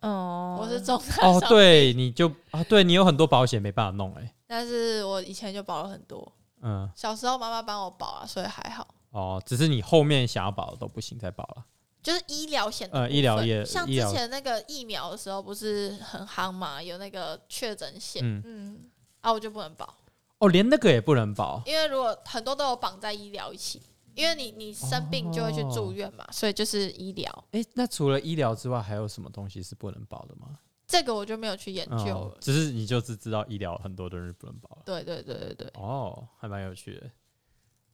哦，我是重大哦，伤对，你就啊，对你有很多保险没办法弄哎、但是我以前就保了很多，嗯，小时候妈妈帮我保啊，所以还好。哦，只是你后面想要保的都不行再保了。就是医疗险的呃医疗业像之前那个疫苗的时候，不是很夯嘛？有那个确诊险、嗯，嗯，啊，我就不能保，哦，连那个也不能保。因为如果很多都有绑在医疗一起，因为你你生病就会去住院嘛，所以就是医疗哎、那除了医疗之外，还有什么东西是不能保的吗？这个我就没有去研究了。哦只是你就是知道医疗很多东西不能保了。对对对对对，哦，还蛮有趣的。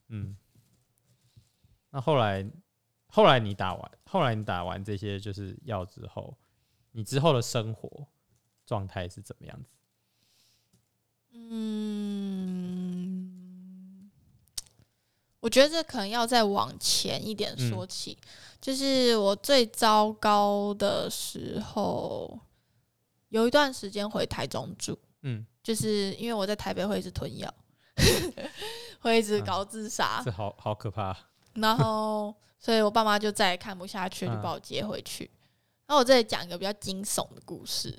嗯，那后来后来你打完，后来你打完这些就是药之后，你之后的生活状态是怎么样子？嗯，我觉得这可能要再往前一点说起，就是我最糟糕的时候，有一段时间回台中住，嗯，就是因为我在台北会一直吞药，会一直搞自杀，这好好可怕。然后所以我爸妈就再也看不下去，就嗯把我接回去。然后我这里讲一个比较惊悚的故事，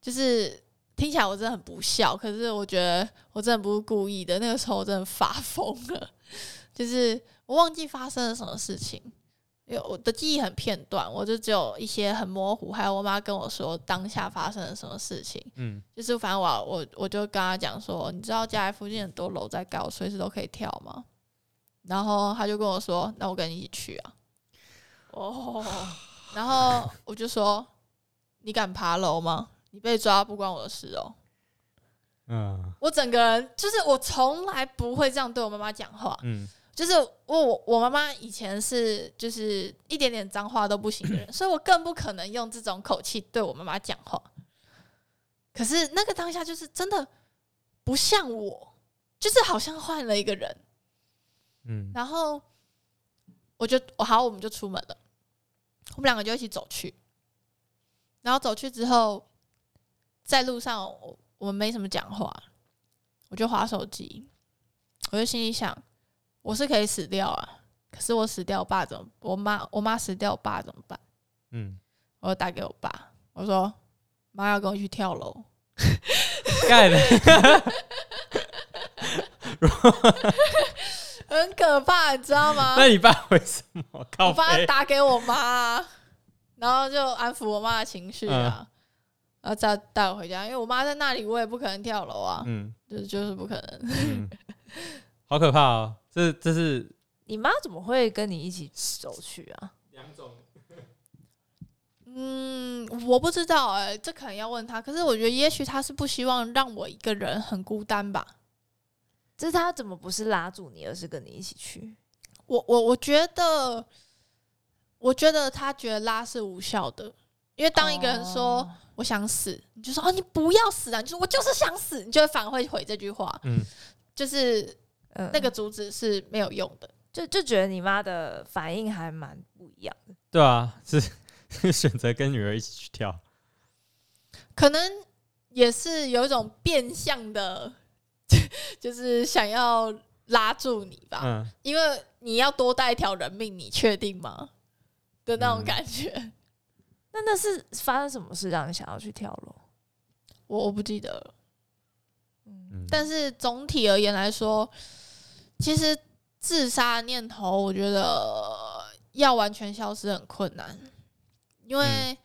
就是听起来我真的很不孝，可是我觉得我真的不是故意的。那个时候我真的发疯了，就是我忘记发生了什么事情，因为我的记忆很片段，我就只有一些很模糊，还有我妈跟我说当下发生了什么事情。嗯就是反正我我我就跟她讲说，你知道家里附近很多楼在盖，我随时都可以跳吗？然后她就跟我说，那我跟你一起去啊。哦，然后我就说，你敢爬楼吗？你被抓不关我的事哦。嗯我整个人就是我从来不会这样对我妈妈讲话，嗯就是我我我妈妈以前是就是一点点脏话都不行的人，所以我更不可能用这种口气对我妈妈讲话。可是那个当下就是真的不像我，就是好像换了一个人。嗯然后我就我好，我们就出门了，我们两个就一起走去。然后走去之后，在路上我我们没什么讲话，我就划手机，我就心里想，我是可以死掉啊，可是我死掉，我爸怎么？我妈我妈死掉，我爸怎么办？嗯，我打给我爸，我说妈要跟我去跳楼，干了。很可怕，你知道吗？那你爸为什么靠我爸背？打给我妈，然后就安抚我妈的情绪啊，然后再带我回家，因为我妈在那里，我也不可能跳楼啊，嗯就是就是不可能。嗯，好可怕哦！这这是你妈怎么会跟你一起走去啊？两种。嗯，我不知道哎、这可能要问他。可是我觉得，也许他是不希望让我一个人很孤单吧。这是他怎么不是拉住你，而是跟你一起去？我我我觉得，我觉得他觉得拉是无效的，因为当一个人说、哦我想死，你就说哦你不要死啊，你就说我就是想死，你就会反而会回这句话，嗯就是嗯那个阻止是没有用的。就就觉得你妈的反应还蛮不一样的。对啊，是 是选择跟女儿一起去跳。可能也是有一种变相的，就是想要拉住你吧，嗯，因为你要多带一条人命，你确定吗？的那种嗯感觉，那那是发生什么事让你想要去跳楼？我我不记得嗯但是总体而言来说，其实自杀的念头，我觉得要完全消失很困难，因为、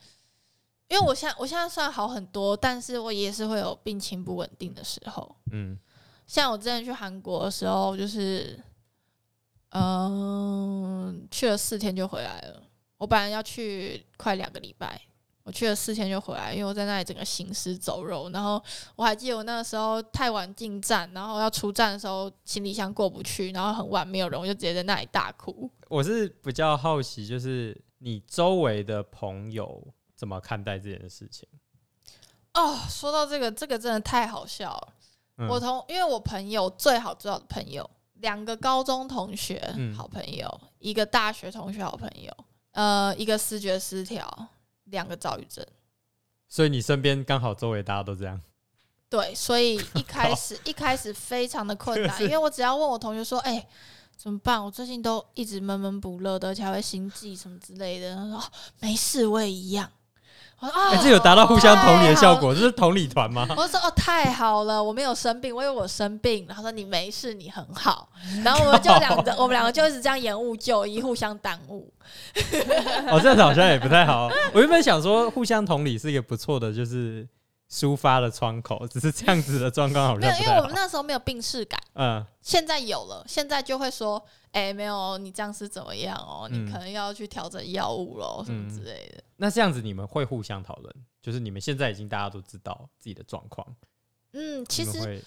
因为我现在我现在算好很多，但是我也是会有病情不稳定的时候。嗯像我之前去韩国的时候，就是嗯，去了四天就回来了。我本来要去快两个礼拜，我去了四天就回来，因为我在那里整个行尸走肉。然后我还记得我那个时候太晚进站，然后要出站的时候行李箱过不去，然后很晚没有人，我就直接在那里大哭。我是比较好奇，就是你周围的朋友怎么看待这件事情？哦，说到这个，这个真的太好笑了。嗯我同因为我朋友最好最好的朋友，两个高中同学、嗯好朋友，一个大学同学好朋友，呃，一个视觉失调，两个躁郁症。所以你身边刚好周围大家都这样，对，所以一开始 一开始非常的困难，因为我只要问我同学说，哎、怎么办？我最近都一直闷闷不乐的，而且还会心悸什么之类的。他说、哦、没事，我也一样。我说啊、哎、这有达到互相同理的效。果，这是同理团吗？我就说哦，太好了，我没有生病，我以为我生病。然后说你没事，你很好。然后我们就两个，我们两个就一直这样延误就医，互相耽误。哦，这样子好像也不太好。我原本想说，互相同理是一个不错的，就是抒发的窗口，只是这样子的状况好没有，因为我们。那时候没有病逝感，嗯现在有了，现在就会说，哎、没有，你这样是怎么样哦？嗯你可能要去调整药物喽，什么之类的。那这样子你们会互相讨论，就是你们现在已经大家都知道自己的状况，嗯，其实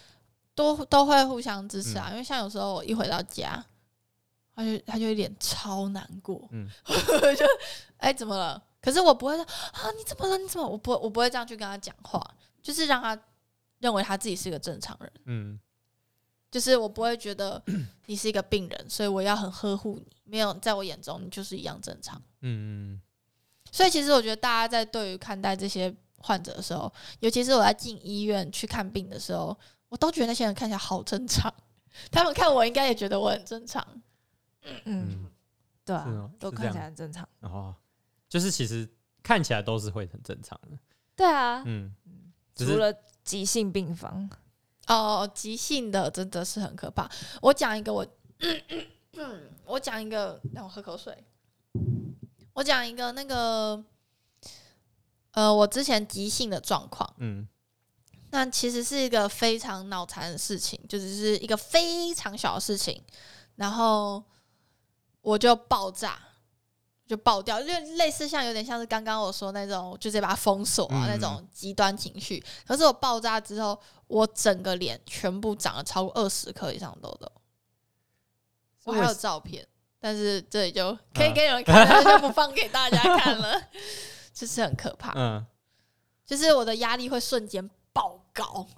都都会互相支持啊，嗯因为像有时候我一回到家，他就他就有点超难过，嗯 我就哎、怎么了？可是我不会说啊你怎么了？你怎么？我不我不会这样去跟他讲话，就是让他认为他自己是个正常人，嗯就是我不会觉得 你是一个病人，所以我要很呵护你。没有，在我眼中你就是一样正常。嗯嗯所以其实我觉得大家在对于看待这些患者的时候，尤其是我在进医院去看病的时候，我都觉得那些人看起来好正常。他们看我应该也觉得我很正常。嗯，嗯，对啊都看起来很正常。哦，就是其实看起来都是会很正常的，对啊，嗯，除了急性病房，哦，急性的真的是很可怕。我讲一个我，我讲一个，让我喝口水。我讲一个那个，呃，我之前急性的状况，嗯。那其实是一个非常脑残的事情，就只是一个非常小的事情，然后我就爆炸，就爆掉，就类似像有点像是刚刚我说那种，就直接把它封锁啊、嗯那种极端情绪。可是我爆炸之后，我整个脸全部长了超过二十颗以上的痘痘，我还有照片，但是这里就可以给你们看，就不放给大家看了，就是很可怕，嗯，就是我的压力会瞬间爆高。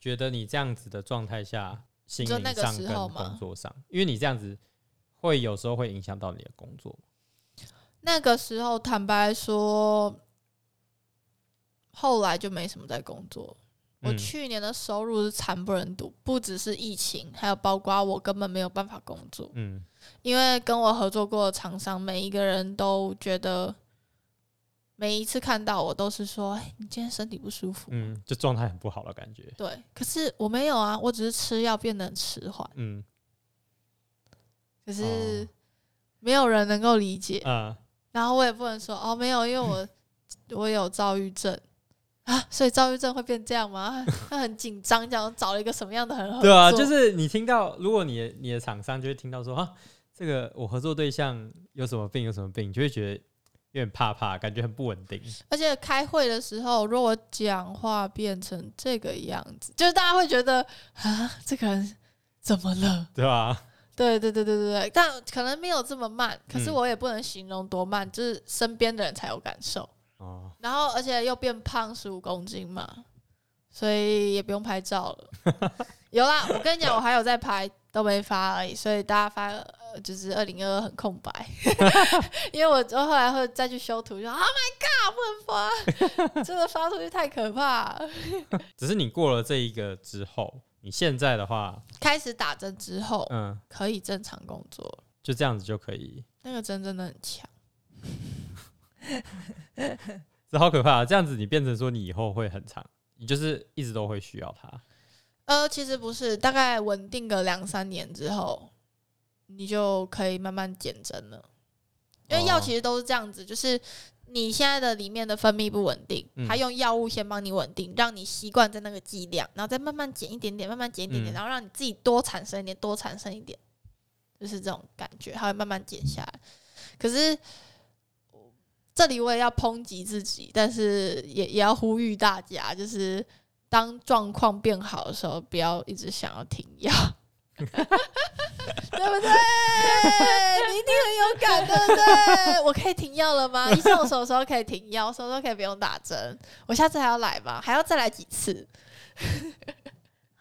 觉得你这样子的状态下，心理上跟工作上，因为你这样子会有时候会影响到你的工作，那个时候，坦白说，后来就没什么在工作。我嗯。去年的收入是惨不忍睹，不只是疫情，还有包括我根本没有办法工作，嗯。因为跟我合作过的厂商，每一个人都觉得，每一次看到我都是说：“哎，你今天身体不舒服。嗯，就状态很不好的感觉，对，可是我没有啊，我只是吃药变得很迟缓，嗯。可是哦。没有人能够理解。啊，然后我也不能说哦，没有，因为我 我有躁郁症啊，所以躁郁症会变这样吗？他很紧张，这样找了一个什么样的很合作？对啊，就是你听到，如果你的你的厂商就会听到说啊，这个我合作对象有什么病有什么病，你就会觉得有点怕怕，感觉很不稳定。而且开会的时候，如果我讲话变成这个样子，就是大家会觉得啊，这个人怎么了？对吧？对对对对对对，但可能没有这么慢，可是嗯我也不能形容多慢，就是身边的人才有感受。哦，然后而且又变胖十五公斤嘛，所以也不用拍照了。有啦，我跟你讲，我还有在拍，都没发而已。所以大家发呃就是二零二二很空白，因为我我后来会再去修图，就 Oh my God，不能发，真的发出去太可怕。只是你过了这一个之后，你现在的话，开始打针之后，嗯，可以正常工作了，就这样子就可以。那个针真的很强。这好可怕、啊！这样子你变成说你以后会很长，你就是一直都会需要它。呃，其实不是，大概稳定个两三年之后，你就可以慢慢减针了。因为药哦其实都是这样子，就是你现在的里面的分泌不稳定，嗯。它用药物先帮你稳定，让你习惯在那个剂量，然后再慢慢减一点点，慢慢减一点点，嗯然后让你自己多产生一点，多产生一点，就是这种感觉，它会慢慢减下来。可是这里我也要抨击自己，但是也也要呼吁大家，就是当状况变好的时候，不要一直想要停药，对不对？你一定很有感，对不对？我可以停药了吗？医生，我什么时候可以停药？什么时候可以不用打针？我下次还要来吗？还要再来几次？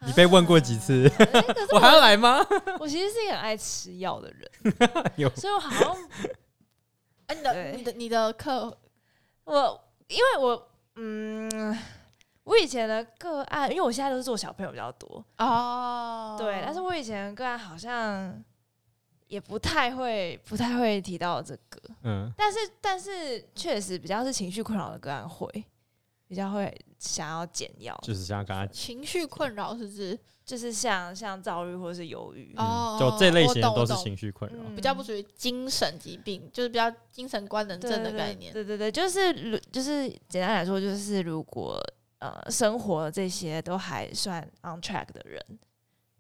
你被问过几次啊？哎可是 我还要来吗？我其实是一个很爱吃药的人，所以我好像哎、你的你的你的课我因为我嗯，我以前的个案，因为我现在都是做小朋友比较多，哦，对，但是我以前的个案好像也不太会，不太会提到这个，嗯，但是但是确实比较是情绪困扰的个案会比较会想要减药，就是像刚才情绪困扰是指？就是像像躁郁或者是忧郁，哦嗯，就这类型的都是情绪困扰。嗯。比较不属于精神疾病，就是比较精神官能症的概念。对对对，就是如就是简单来说，就是如果呃生活这些都还算 on track 的人，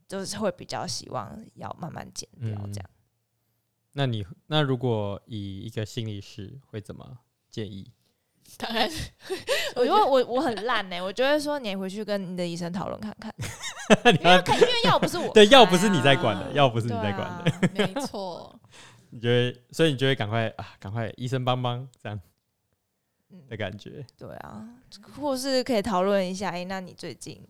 就是会比较希望要慢慢减掉嗯。这样。那你那如果以一个心理师会怎么建议？当然，我因为我我很烂呢、我就会说你回去跟你的医生讨论看看，因为看因为药不是我对开药不是你在啊管的，药不是你在管的，啊没错，你就会，所以你就会赶快啊，赶快医生帮帮这样。嗯的感觉。对啊，或是可以讨论一下，哎、那你最近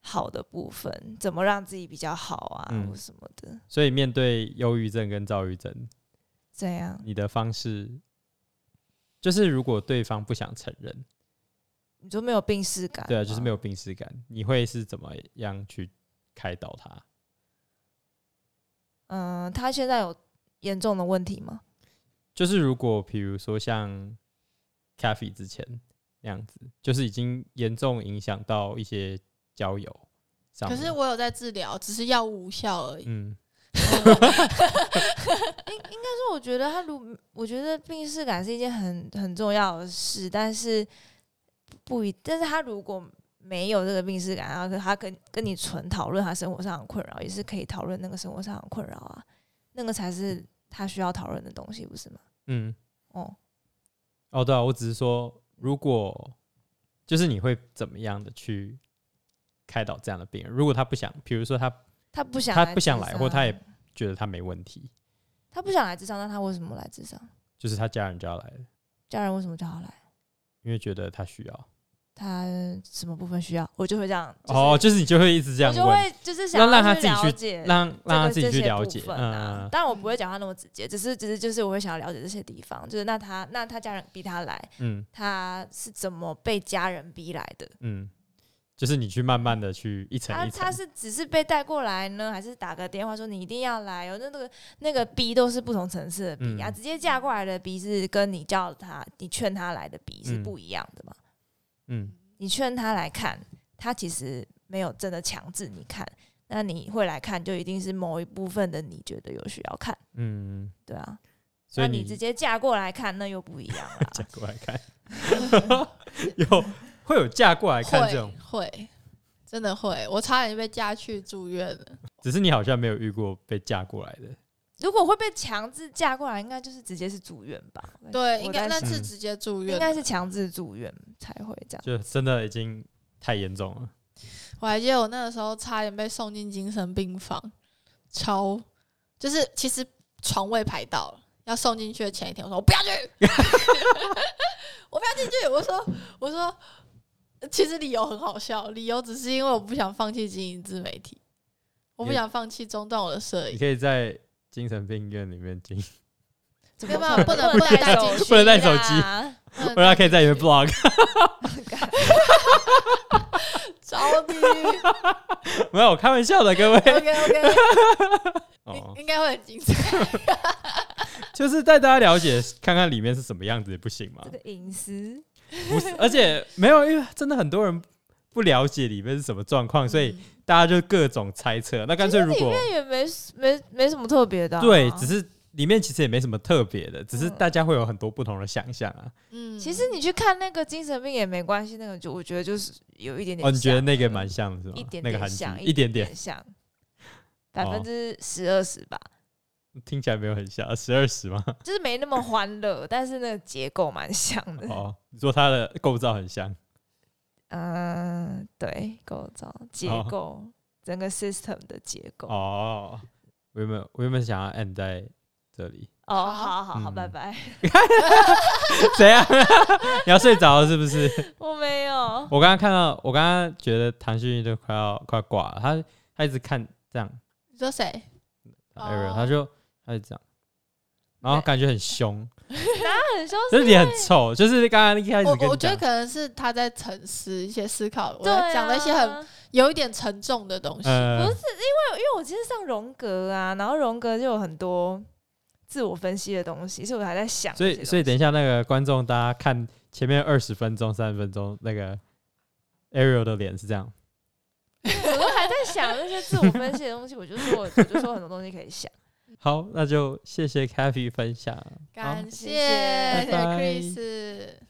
好的部分怎么让自己比较好啊，嗯。或什么的，所以面对忧郁症跟躁郁症，这样？你的方式就是，如果对方不想承认，你就没有病视感，对啊，就是没有病耻感，你会是怎么样去开导他？嗯，他现在有严重的问题吗？就是如果比如说像 f e 之前那样子，就是已经严重影响到一些交友上。可是我有在治疗，只是药物无效而已。嗯，但是我觉得他如，我觉得病视感是一件很很重要的事，但是不一，但是他如果没有这个病视感，然后他跟跟你纯讨论他生活上的困扰，也是可以讨论那个生活上的困扰啊，那个才是他需要讨论的东西，不是吗？嗯，哦，哦，对啊，我只是说，如果就是你会怎么样的去开导这样的病人？如果他不想，比如说他他不想他不想来或他也觉得他没问题，他不想来智商，那他为什么来智商？就是他家人就要来了，家人为什么叫他来？因为觉得他需要。他什么部分需要？我就会这样，哦，就是你就会一直这样我就，会就是想让让他自己去了解让让他自己去了解。嗯当然我不会讲他那么直接，只是只是就是我会想要了解这些地方，就是那他那他家人逼他来，嗯他是怎么被家人逼来的？嗯，就是你去慢慢的去一层他一层他。是只是被带过来呢，还是打个电话说你一定要来哦？那那个那个逼都是不同层次的逼啊，嗯直接嫁过来的逼是跟你叫他你劝他来的逼是嗯不一样的嘛？嗯你劝他来看，他其实没有真的强制你看，那你会来看，就一定是某一部分的你觉得有需要看，嗯，对啊。所以那你直接嫁过来看，那又不一样 了。嫁过来看，有会有嫁过来看这种会，会，真的会。我差点就被嫁去住院了。只是你好像没有遇过被嫁过来的。如果会被强制嫁过来，应该就是直接是住院吧？对，我应该那是直接住院。应该是强制住院才会这样。就真的已经太严重了。我还记得我那个时候差点被送进精神病房，超就是其实床位排到了，要送进去的前一天，我说我不要去，我不要进去。我说我说，其实理由很好笑，理由只是因为我不想放弃经营自媒体，我不想放弃中断我的摄影。你可以在精神病院里面进，怎没有么不能不不能带手进去不能带手机不不然可以在里面 blog。找你。没有，我开玩笑的，各位。OK OK，哦应，应该会很精彩。就是带大家了解，看看里面是什么样子，也不行吗这？个隐私，不是，而且没有，因为真的很多人不了解里面是什么状况，所以嗯大家就各种猜测。那干脆如果里面也没没没什么特别的啊、对，只是里面其实也没什么特别的，只是嗯大家会有很多不同的想象啊。嗯其实你去看那个精神病也没关系，那个就我觉得就是有一点点哦，你觉得那个蛮像的是吗？一点点像，一点点像，百分之十二十吧。听起来没有很像十二十吗？就是没那么欢乐，但是那个结构蛮像的。哦，你说它的构造很像，嗯，对，构造结哦构，整个 system 的结构。哦，哦，我原本我原本想要 end 在这里，哦好好好，嗯拜拜。怎样？你要睡着了是不是？我没有，我刚刚看到，我刚刚觉得唐旭都快要快挂了，他他一直看这样你说谁他就他就这样，然后感觉很凶，哪很凶，就是脸很臭，就是刚刚一开始我我觉得可能是他在沉思一些思考，我讲了一些很有一点沉重的东西。呃，不是因为因为我今天上荣格啊，然后荣格就有很多自我分析的东西，所以我还在想所。以所以等一下那个观众大家看前面二十分钟、三十分钟那个 Ariel 的脸是这样，我都还在想那些自我分析的东西，我就说我就说很多东西可以想。好，那就谢谢 Kathy 分享，感谢 Chris。